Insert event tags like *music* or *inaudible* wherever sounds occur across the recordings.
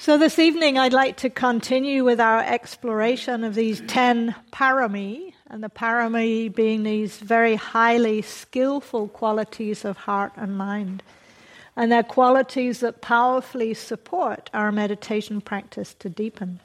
So, this evening, I'd like to continue with our exploration of these 10 parami, and the parami being these very highly skillful qualities of heart and mind. And they're qualities that powerfully support our meditation practice to deepen.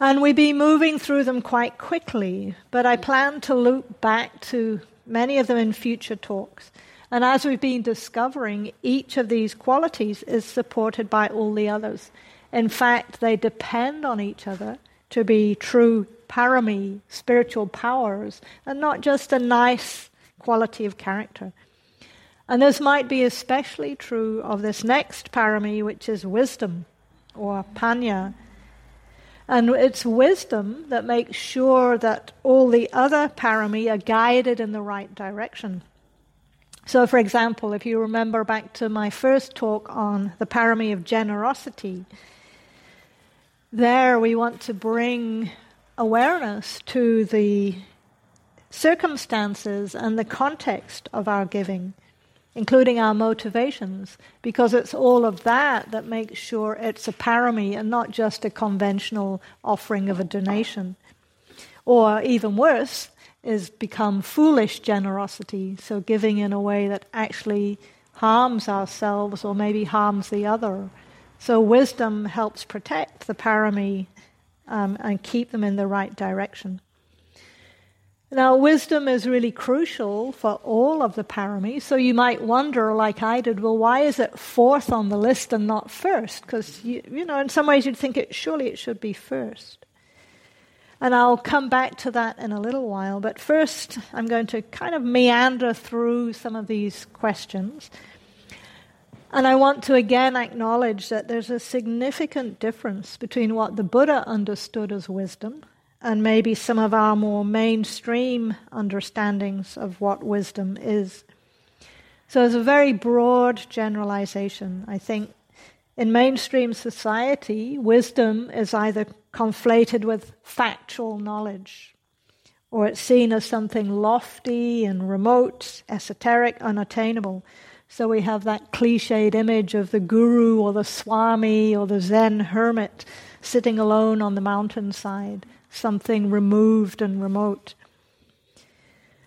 And we've been moving through them quite quickly, but I plan to loop back to many of them in future talks. And as we've been discovering, each of these qualities is supported by all the others. In fact, they depend on each other to be true parami, spiritual powers, and not just a nice quality of character. And this might be especially true of this next parami, which is wisdom or panya. And it's wisdom that makes sure that all the other parami are guided in the right direction. So, for example, if you remember back to my first talk on the parami of generosity, there we want to bring awareness to the circumstances and the context of our giving, including our motivations, because it's all of that that makes sure it's a parami and not just a conventional offering of a donation. Or even worse, is become foolish generosity, so giving in a way that actually harms ourselves or maybe harms the other. So wisdom helps protect the parami um, and keep them in the right direction. Now, wisdom is really crucial for all of the parami. So you might wonder, like I did, well, why is it fourth on the list and not first? Because you, you know, in some ways, you'd think it surely it should be first. And I'll come back to that in a little while. But first, I'm going to kind of meander through some of these questions. And I want to again acknowledge that there's a significant difference between what the Buddha understood as wisdom and maybe some of our more mainstream understandings of what wisdom is. So, it's a very broad generalization. I think in mainstream society, wisdom is either conflated with factual knowledge, or it's seen as something lofty and remote, esoteric, unattainable. So we have that cliched image of the guru or the swami or the Zen hermit sitting alone on the mountainside, something removed and remote.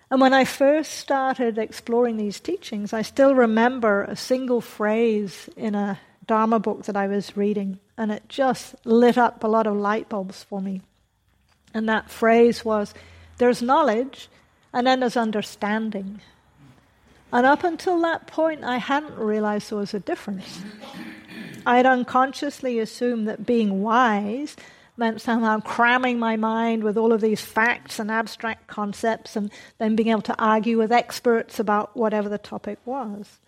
And when I first started exploring these teachings, I still remember a single phrase in a Dharma book that I was reading, and it just lit up a lot of light bulbs for me. And that phrase was there's knowledge, and then there's understanding. And up until that point, I hadn't realized there was a difference. *laughs* i had unconsciously assumed that being wise meant somehow cramming my mind with all of these facts and abstract concepts and then being able to argue with experts about whatever the topic was.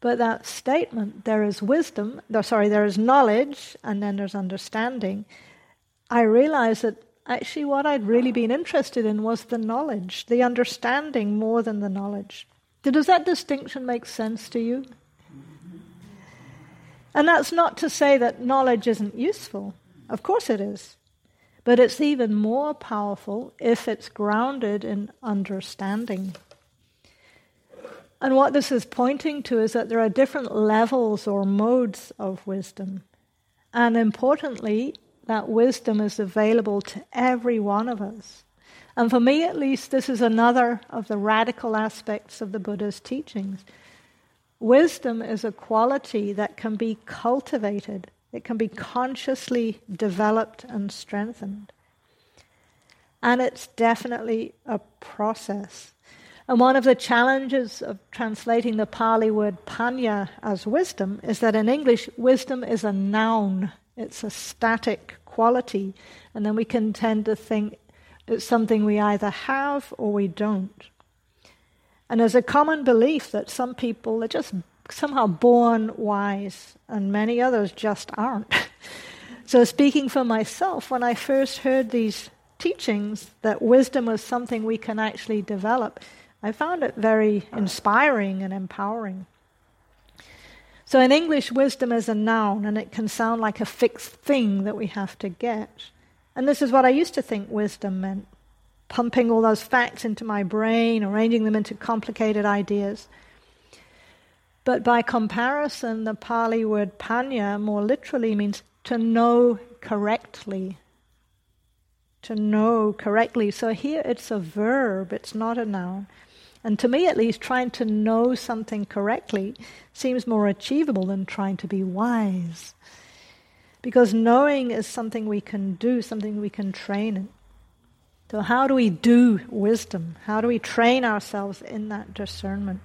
But that statement, there is wisdom, sorry, there is knowledge, and then there's understanding. I realized that actually what I'd really been interested in was the knowledge, the understanding more than the knowledge. Does that distinction make sense to you? And that's not to say that knowledge isn't useful. Of course it is. But it's even more powerful if it's grounded in understanding. And what this is pointing to is that there are different levels or modes of wisdom. And importantly, that wisdom is available to every one of us. And for me, at least, this is another of the radical aspects of the Buddha's teachings. Wisdom is a quality that can be cultivated, it can be consciously developed and strengthened. And it's definitely a process. And one of the challenges of translating the Pali word panya as wisdom is that in English, wisdom is a noun, it's a static quality. And then we can tend to think it's something we either have or we don't. And there's a common belief that some people are just somehow born wise, and many others just aren't. *laughs* so, speaking for myself, when I first heard these teachings that wisdom was something we can actually develop, I found it very inspiring and empowering. So, in English, wisdom is a noun, and it can sound like a fixed thing that we have to get. And this is what I used to think wisdom meant pumping all those facts into my brain, arranging them into complicated ideas. But by comparison, the Pali word panya more literally means to know correctly. To know correctly. So here it's a verb, it's not a noun. And to me, at least, trying to know something correctly seems more achievable than trying to be wise. Because knowing is something we can do, something we can train in. So, how do we do wisdom? How do we train ourselves in that discernment?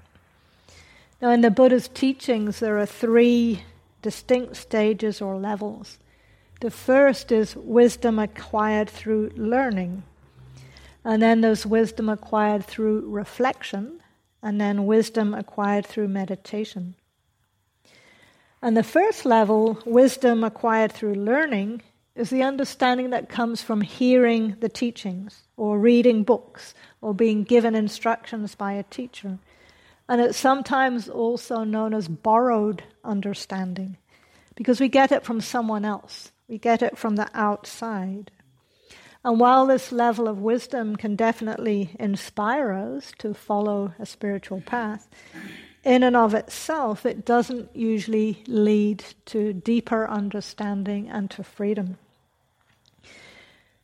Now, in the Buddha's teachings, there are three distinct stages or levels. The first is wisdom acquired through learning. And then there's wisdom acquired through reflection, and then wisdom acquired through meditation. And the first level, wisdom acquired through learning, is the understanding that comes from hearing the teachings, or reading books, or being given instructions by a teacher. And it's sometimes also known as borrowed understanding, because we get it from someone else, we get it from the outside. And while this level of wisdom can definitely inspire us to follow a spiritual path, in and of itself, it doesn't usually lead to deeper understanding and to freedom.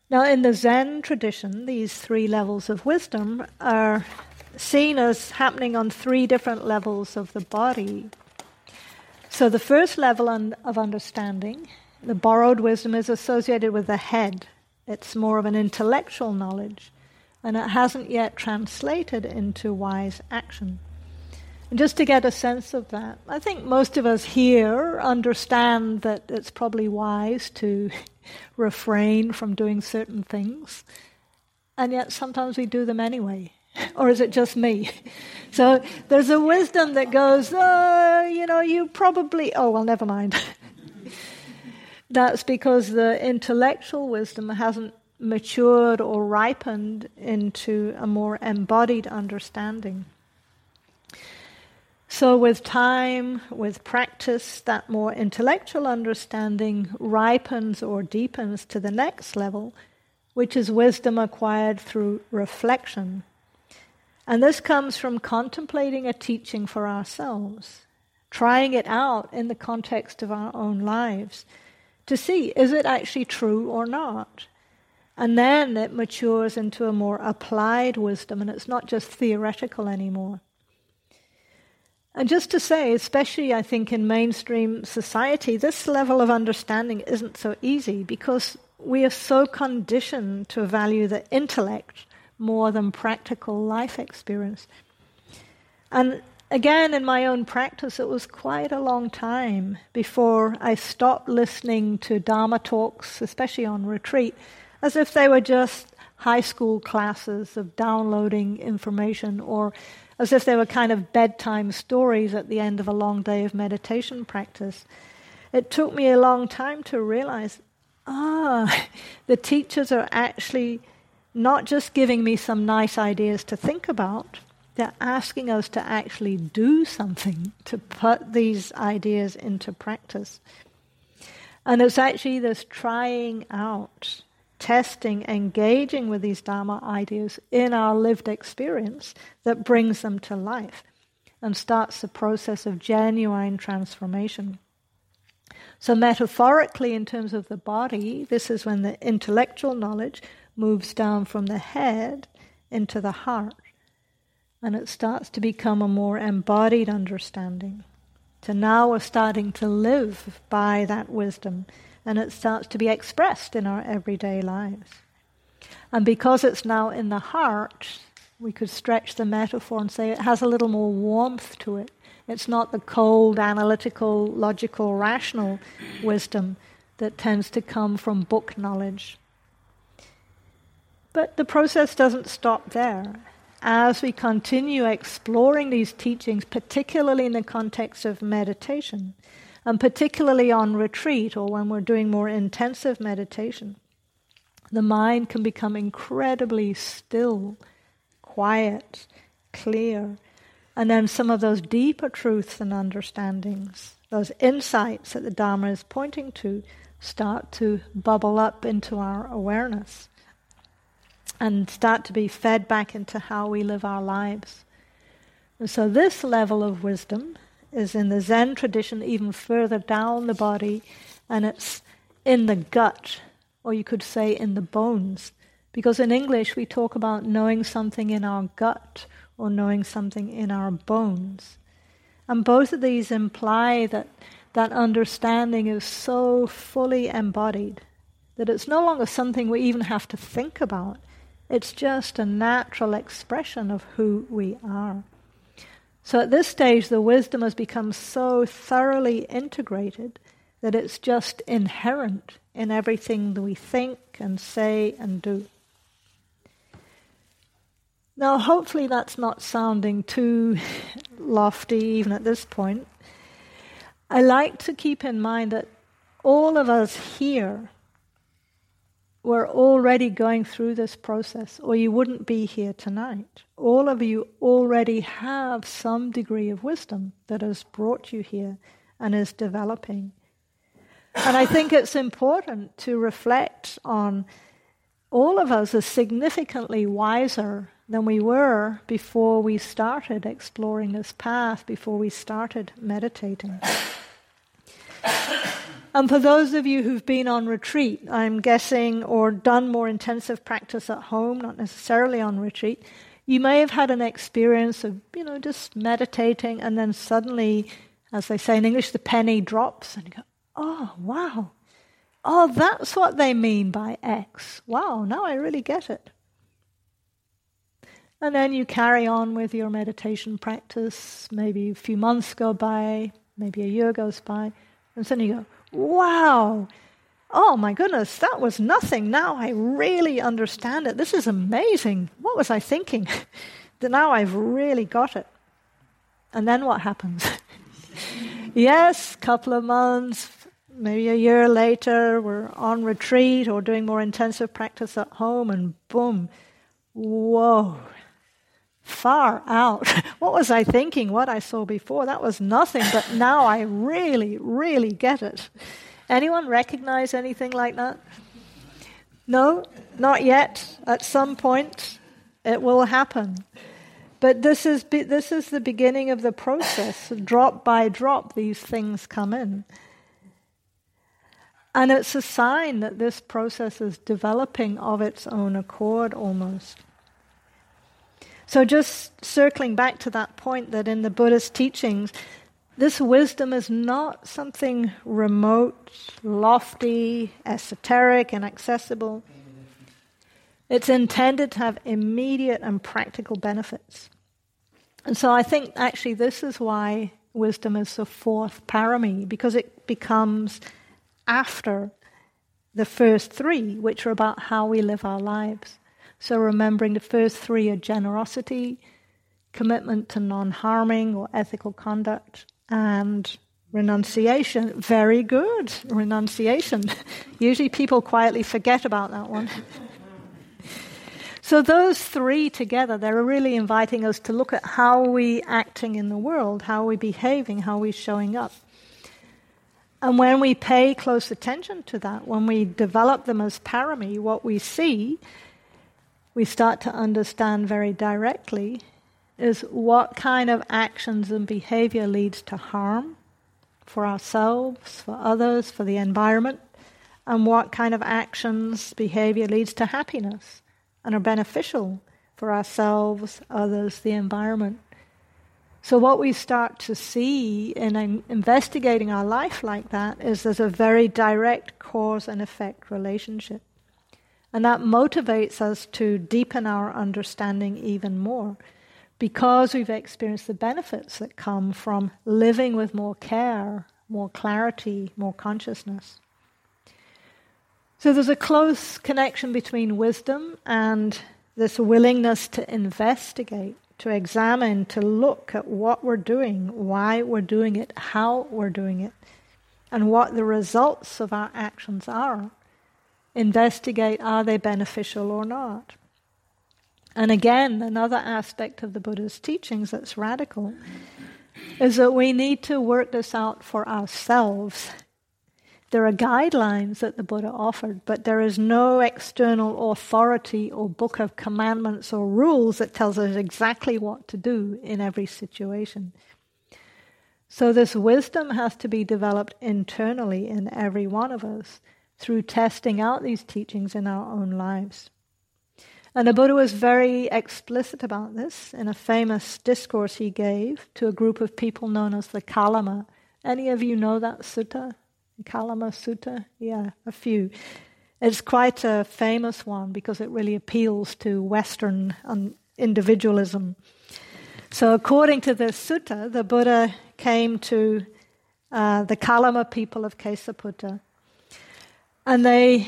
Now, in the Zen tradition, these three levels of wisdom are seen as happening on three different levels of the body. So, the first level of understanding, the borrowed wisdom, is associated with the head, it's more of an intellectual knowledge, and it hasn't yet translated into wise action. And just to get a sense of that, I think most of us here understand that it's probably wise to *laughs* refrain from doing certain things, and yet sometimes we do them anyway. *laughs* Or is it just me? *laughs* So there's a wisdom that goes, oh, you know, you probably, oh, well, never mind. That's because the intellectual wisdom hasn't matured or ripened into a more embodied understanding. So, with time, with practice, that more intellectual understanding ripens or deepens to the next level, which is wisdom acquired through reflection. And this comes from contemplating a teaching for ourselves, trying it out in the context of our own lives to see is it actually true or not. And then it matures into a more applied wisdom, and it's not just theoretical anymore. And just to say, especially I think in mainstream society, this level of understanding isn't so easy because we are so conditioned to value the intellect more than practical life experience. And again, in my own practice, it was quite a long time before I stopped listening to Dharma talks, especially on retreat, as if they were just high school classes of downloading information or as if they were kind of bedtime stories at the end of a long day of meditation practice. It took me a long time to realize ah, *laughs* the teachers are actually not just giving me some nice ideas to think about, they're asking us to actually do something to put these ideas into practice. And it's actually this trying out, testing, engaging with these Dharma ideas in our lived experience that brings them to life and starts the process of genuine transformation. So, metaphorically, in terms of the body, this is when the intellectual knowledge moves down from the head into the heart and it starts to become a more embodied understanding. So now we're starting to live by that wisdom, and it starts to be expressed in our everyday lives. And because it's now in the heart, we could stretch the metaphor and say it has a little more warmth to it. It's not the cold, analytical, logical, rational wisdom that tends to come from book knowledge. But the process doesn't stop there as we continue exploring these teachings, particularly in the context of meditation, and particularly on retreat or when we're doing more intensive meditation, the mind can become incredibly still, quiet, clear. And then some of those deeper truths and understandings, those insights that the Dharma is pointing to, start to bubble up into our awareness and start to be fed back into how we live our lives. And so, this level of wisdom is in the Zen tradition, even further down the body, and it's in the gut, or you could say in the bones. Because in English, we talk about knowing something in our gut or knowing something in our bones. And both of these imply that that understanding is so fully embodied that it's no longer something we even have to think about. It's just a natural expression of who we are. So at this stage, the wisdom has become so thoroughly integrated that it's just inherent in everything that we think and say and do. Now, hopefully, that's not sounding too *laughs* lofty even at this point. I like to keep in mind that all of us here were already going through this process, or you wouldn't be here tonight. All of you already have some degree of wisdom that has brought you here and is developing. And I think it's important to reflect on all of us as significantly wiser than we were before we started exploring this path, before we started meditating. And for those of you who've been on retreat, I'm guessing, or done more intensive practice at home, not necessarily on retreat, you may have had an experience of, you know, just meditating and then suddenly, as they say in English, the penny drops and you go, oh, wow. Oh, that's what they mean by X. Wow, now I really get it. And then you carry on with your meditation practice. Maybe a few months go by, maybe a year goes by, and suddenly you go, wow, oh my goodness, that was nothing. Now I really understand it. This is amazing. What was I thinking? *laughs* that now I've really got it. And then what happens? *laughs* yes, couple of months, maybe a year later, we're on retreat or doing more intensive practice at home, and boom, whoa, far out. *laughs* what was I thinking? What I saw before? That was nothing, but now I really, really get it. Anyone recognize anything like that? No, not yet. At some point, it will happen. But this is, this is the beginning of the process. Drop by drop, these things come in. And it's a sign that this process is developing of its own accord almost. So, just circling back to that point that in the Buddhist teachings, this wisdom is not something remote, lofty, esoteric, and inaccessible. It's intended to have immediate and practical benefits. And so I think actually this is why wisdom is the fourth parami, because it becomes after the first three, which are about how we live our lives. So remembering the first three are generosity, commitment to non harming or ethical conduct, and renunciation. Very good, renunciation. *laughs* Usually people quietly forget about that one. so those three together, they're really inviting us to look at how we acting in the world, how we behaving, how we showing up. And when we pay close attention to that, when we develop them as parami, what we see we start to understand very directly is what kind of actions and behavior leads to harm for ourselves, for others, for the environment, and what kind of actions, behavior leads to happiness and are beneficial for ourselves, others, the environment. So, what we start to see in investigating our life like that is there's a very direct cause and effect relationship. And that motivates us to deepen our understanding even more because we've experienced the benefits that come from living with more care, more clarity, more consciousness. So there's a close connection between wisdom and this willingness to investigate, to examine, to look at what we're doing, why we're doing it, how we're doing it, and what the results of our actions are investigate are they beneficial or not. And again, another aspect of the Buddha's teachings that's radical is that we need to work this out for ourselves. There are guidelines that the Buddha offered, but there is no external authority or book of commandments or rules that tells us exactly what to do in every situation. So, this wisdom has to be developed internally in every one of us through testing out these teachings in our own lives. And the Buddha was very explicit about this in a famous discourse he gave to a group of people known as the Kalama. Any of you know that sutta? Kalama Sutta? Yeah, a few. It's quite a famous one because it really appeals to Western individualism. So, according to this sutta, the Buddha came to uh, the Kalama people of Kesaputta and they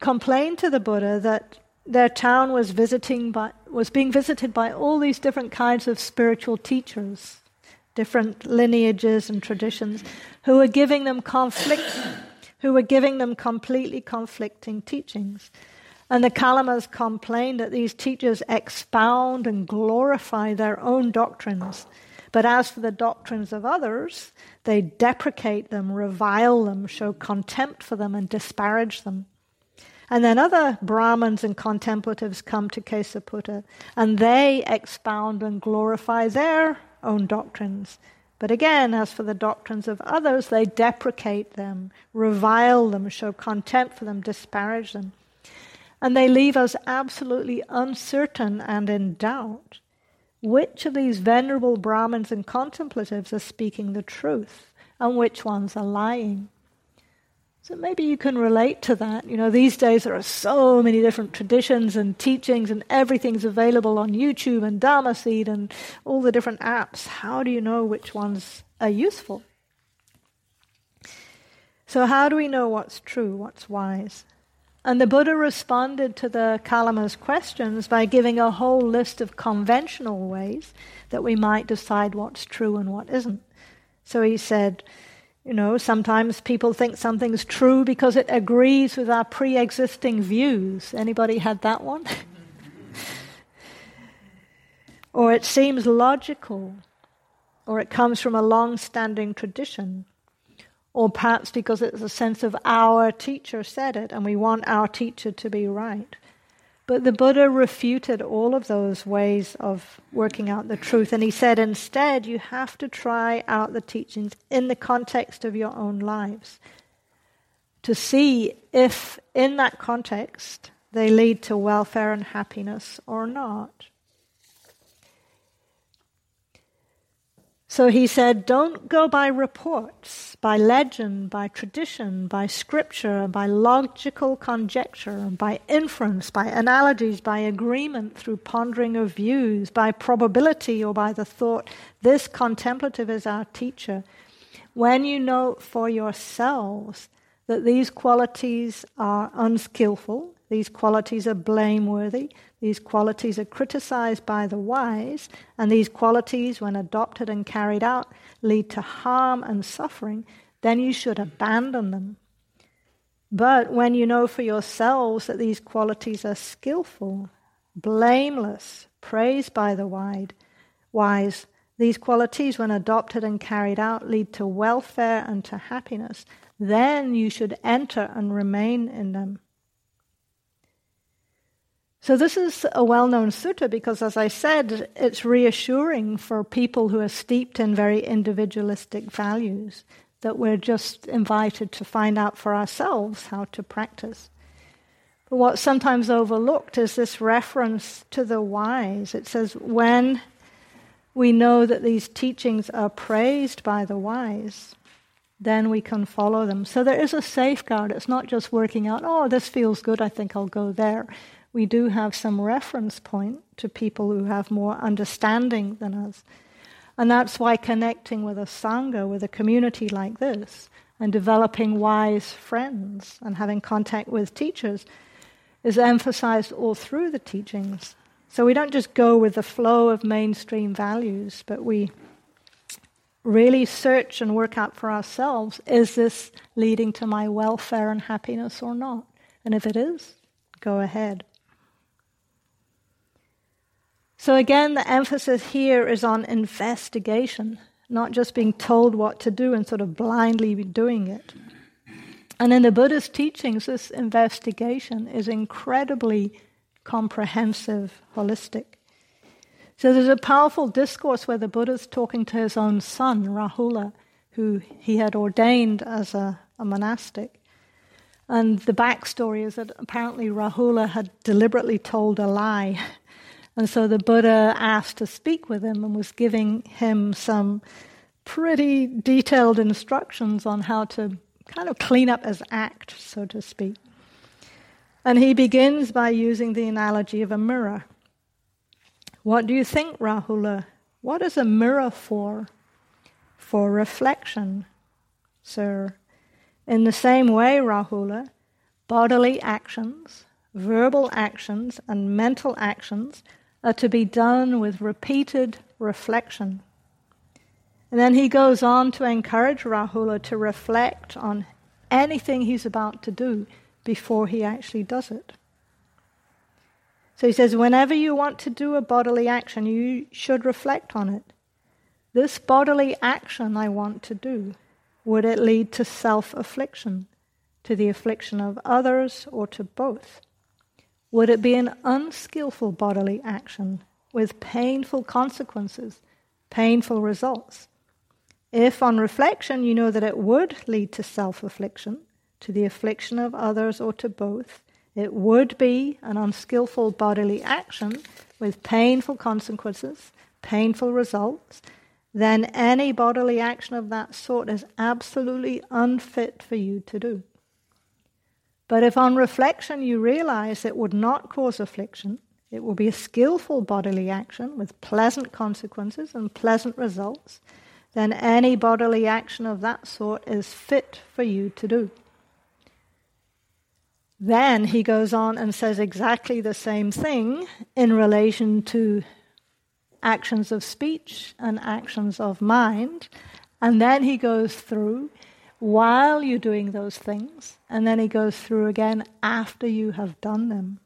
complained to the Buddha that their town was visiting by, was being visited by all these different kinds of spiritual teachers, different lineages and traditions, who were giving them conflict, who were giving them completely conflicting teachings. And the Kalamas complained that these teachers expound and glorify their own doctrines. But as for the doctrines of others, they deprecate them, revile them, show contempt for them, and disparage them. And then other Brahmins and contemplatives come to Kesaputta, and they expound and glorify their own doctrines. But again, as for the doctrines of others, they deprecate them, revile them, show contempt for them, disparage them. And they leave us absolutely uncertain and in doubt. Which of these venerable Brahmins and contemplatives are speaking the truth, and which ones are lying? So maybe you can relate to that. You know, these days there are so many different traditions and teachings, and everything's available on YouTube and Dharma Seed and all the different apps. How do you know which ones are useful? So, how do we know what's true, what's wise? And the Buddha responded to the Kalama's questions by giving a whole list of conventional ways that we might decide what's true and what isn't. So he said, you know, sometimes people think something's true because it agrees with our pre-existing views. Anybody had that one? *laughs* or it seems logical, or it comes from a long-standing tradition or perhaps because it's a sense of our teacher said it and we want our teacher to be right. But the Buddha refuted all of those ways of working out the truth. And he said, instead, you have to try out the teachings in the context of your own lives to see if, in that context, they lead to welfare and happiness or not. So he said, don't go by reports, by legend, by tradition, by scripture, by logical conjecture, by inference, by analogies, by agreement through pondering of views, by probability or by the thought, this contemplative is our teacher. When you know for yourselves that these qualities are unskillful, these qualities are blameworthy, these qualities are criticized by the wise, and these qualities, when adopted and carried out, lead to harm and suffering, then you should abandon them. But when you know for yourselves that these qualities are skillful, blameless, praised by the wise, these qualities, when adopted and carried out, lead to welfare and to happiness, then you should enter and remain in them. So, this is a well known sutta because, as I said, it's reassuring for people who are steeped in very individualistic values that we're just invited to find out for ourselves how to practice. But what's sometimes overlooked is this reference to the wise. It says, when we know that these teachings are praised by the wise, then we can follow them. So there is a safeguard. It's not just working out, oh, this feels good, I think I'll go there we do have some reference point to people who have more understanding than us. And that's why connecting with a Sangha, with a community like this, and developing wise friends and having contact with teachers is emphasized all through the teachings. So we don't just go with the flow of mainstream values, but we really search and work out for ourselves is this leading to my welfare and happiness or not? And if it is, go ahead. So again, the emphasis here is on investigation, not just being told what to do and sort of blindly doing it. And in the Buddhist teachings, this investigation is incredibly comprehensive, holistic. So there's a powerful discourse where the Buddha's talking to his own son, Rahula, who he had ordained as a, a monastic. And the backstory is that apparently Rahula had deliberately told a lie. *laughs* And so the Buddha asked to speak with him and was giving him some pretty detailed instructions on how to kind of clean up his act, so to speak. And he begins by using the analogy of a mirror. What do you think, Rahula? What is a mirror for? For reflection, sir. In the same way, Rahula, bodily actions, verbal actions, and mental actions are to be done with repeated reflection. And then he goes on to encourage Rahula to reflect on anything he's about to do before he actually does it. So he says, whenever you want to do a bodily action, you should reflect on it. This bodily action I want to do, would it lead to self affliction, to the affliction of others, or to both? Would it be an unskillful bodily action with painful consequences, painful results? If on reflection you know that it would lead to self affliction, to the affliction of others, or to both, it would be an unskillful bodily action with painful consequences, painful results, then any bodily action of that sort is absolutely unfit for you to do. But if on reflection you realize it would not cause affliction, it will be a skillful bodily action with pleasant consequences and pleasant results, then any bodily action of that sort is fit for you to do. Then he goes on and says exactly the same thing in relation to actions of speech and actions of mind. And then he goes through while you're doing those things, and then he goes through again after you have done them.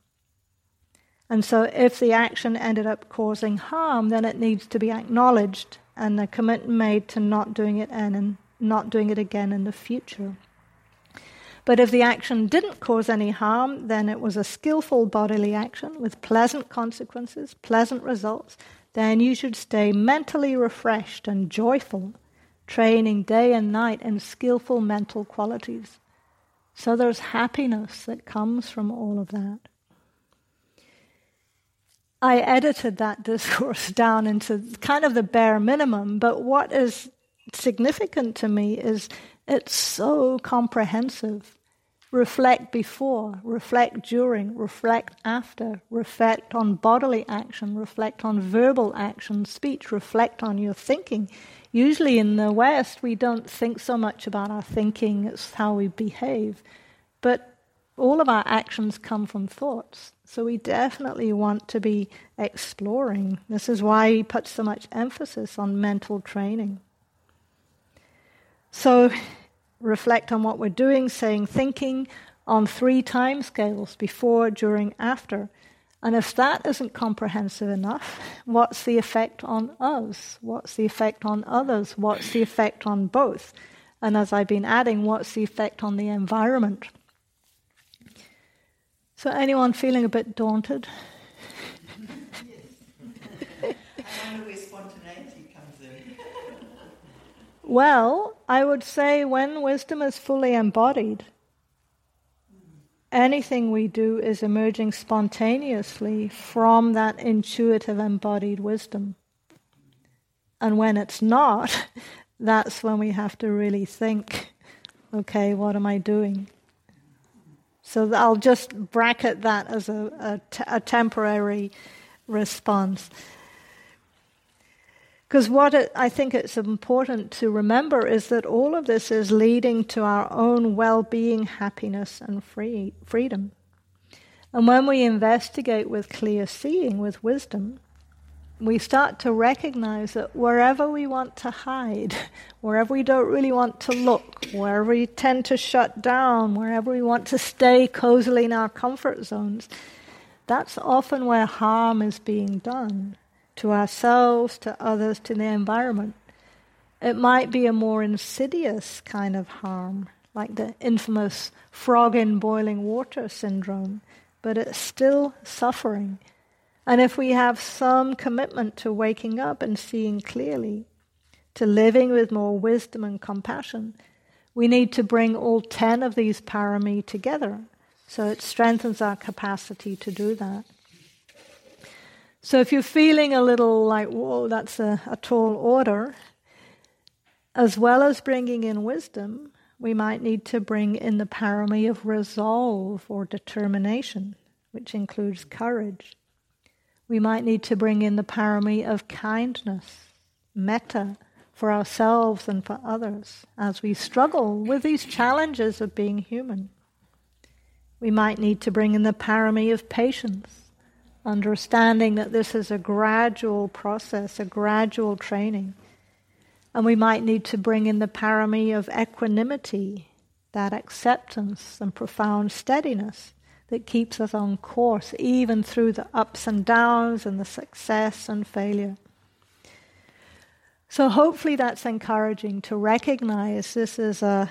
And so, if the action ended up causing harm, then it needs to be acknowledged and a commitment made to not doing it and not doing it again in the future. But if the action didn't cause any harm, then it was a skillful bodily action with pleasant consequences, pleasant results. Then you should stay mentally refreshed and joyful, training day and night in skillful mental qualities. So there's happiness that comes from all of that. I edited that *laughs* discourse down into kind of the bare minimum, but what is significant to me is it's so comprehensive reflect before, reflect during, reflect after, reflect on bodily action, reflect on verbal action, speech, reflect on your thinking. Usually in the West, we don't think so much about our thinking, it's how we behave. But all of our actions come from thoughts. So we definitely want to be exploring. This is why he puts so much emphasis on mental training. So reflect on what we're doing, saying, thinking on three time scales before, during, after. And if that isn't comprehensive enough, what's the effect on us? What's the effect on others? What's the effect on both? And as I've been adding, what's the effect on the environment? So, anyone feeling a bit daunted? *laughs* Well, I would say when wisdom is fully embodied, anything we do is emerging spontaneously from that intuitive embodied wisdom. And when it's not, *laughs* that's when we have to really think okay, what am I doing? So I'll just bracket that as a, a, t- a temporary response. Because what it, I think it's important to remember is that all of this is leading to our own well being, happiness, and free, freedom. And when we investigate with clear seeing, with wisdom, we start to recognize that wherever we want to hide, *laughs* wherever we don't really want to look, wherever we tend to shut down, wherever we want to stay cozily in our comfort zones, that's often where harm is being done to ourselves, to others, to the environment. It might be a more insidious kind of harm, like the infamous frog in boiling water syndrome, but it's still suffering. And if we have some commitment to waking up and seeing clearly, to living with more wisdom and compassion, we need to bring all 10 of these parami together. So it strengthens our capacity to do that. So if you're feeling a little like, whoa, that's a, a tall order, as well as bringing in wisdom, we might need to bring in the parami of resolve or determination, which includes courage. We might need to bring in the parami of kindness, metta, for ourselves and for others as we struggle with these challenges of being human. We might need to bring in the parami of patience, understanding that this is a gradual process, a gradual training. And we might need to bring in the parami of equanimity, that acceptance and profound steadiness that keeps us on course, even through the ups and downs and the success and failure. So hopefully that's encouraging to recognize this is a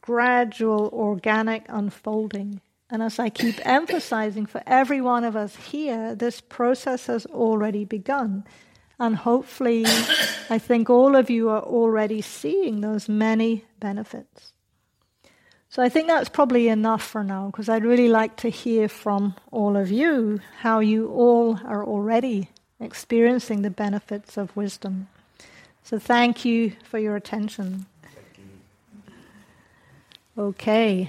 gradual, organic unfolding. And as I keep emphasizing for every one of us here, this process has already begun. And hopefully, I think all of you are already seeing those many benefits. So I think that's probably enough for now, because I'd really like to hear from all of you how you all are already experiencing the benefits of wisdom. So thank you for your attention. Okay.